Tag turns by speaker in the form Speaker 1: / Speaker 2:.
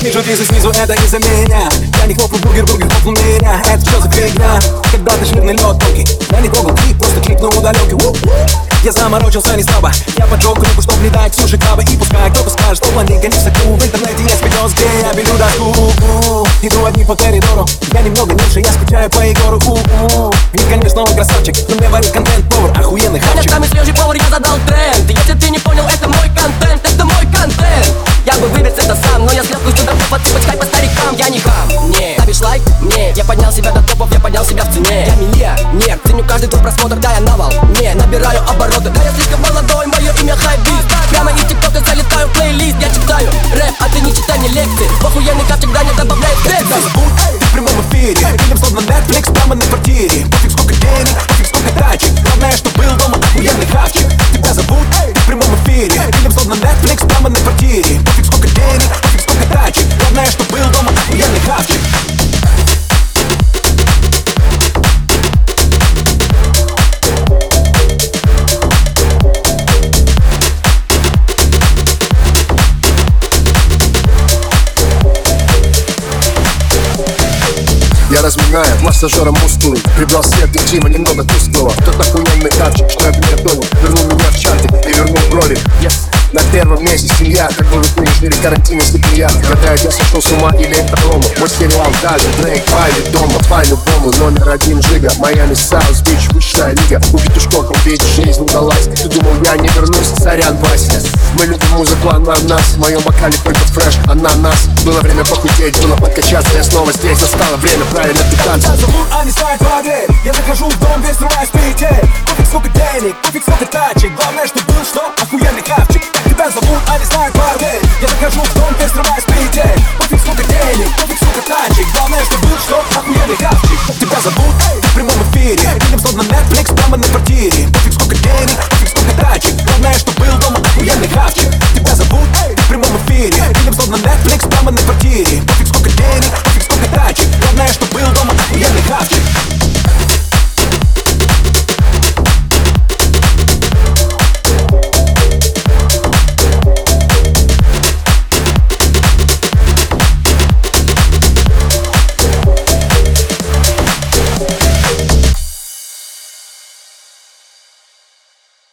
Speaker 1: Вижу визы снизу, это из-за меня. Я не хлопну бургер, бургер хлопнул меня. Это что за фигня? Когда ты жирный лед тонкий Я не трогал клип, просто кликнул удаленки Я заморочился не слабо. Я поджег руку, чтоб не дать суши крабы И пускай кто-то скажет, что блондинка не в В интернете есть видос, где я белю доску. Иду одни по коридору. Я немного ниже, я скучаю по Егору. И, конечно, он красавчик Но мне варит контент повар, охуенный хавчик
Speaker 2: себя до топов, я поднял себя в цене. Я миллионер, ценю каждый твой просмотр, да я навал. Не, набираю обороты, да я слишком молодой, мое имя хайбист. Прямо из тиктока залетаю в плейлист, я читаю рэп, а ты не читай мне лекции. В охуенный капчик, да не добавляй
Speaker 1: Тебя зовут, ты в прямом эфире. Фильм словно Netflix прямо на квартире
Speaker 3: Я разминаю массажером мускулы. Прибрал свет и Тима немного тусклого. Тот охуенный капчик, что я приготовил Вернул меня в чарты и вернул брови yes. На первом месте семья, как будут нынешний карантин, если бы я. Гадаю, я сошел с ума или это Рома Мой сериал даже Дрейк, Пайли, дома. По-любому номер один Жига Майами, Саус, Бич, высшая лига. У петушков убить, жизнь удалась. Ты думал, я не вернусь, сорян, Вася Мы любим музыку, она нас. В моем бокале только фреш, она нас. Было время похудеть, было подкачаться. Я снова здесь, настало время правильно питаться.
Speaker 1: А не знает модель Я захожу в дом, весь срываясь петель Пофиг сколько денег, пофиг сколько тачек. Главное, что был, что? Охуенный хавчик Тебя зовут, а не знает модель Я захожу в дом, весь срываясь петель Пофиг сколько денег, пофиг сколько тачек. Главное, что был, что? Охуенный хавчик хавчик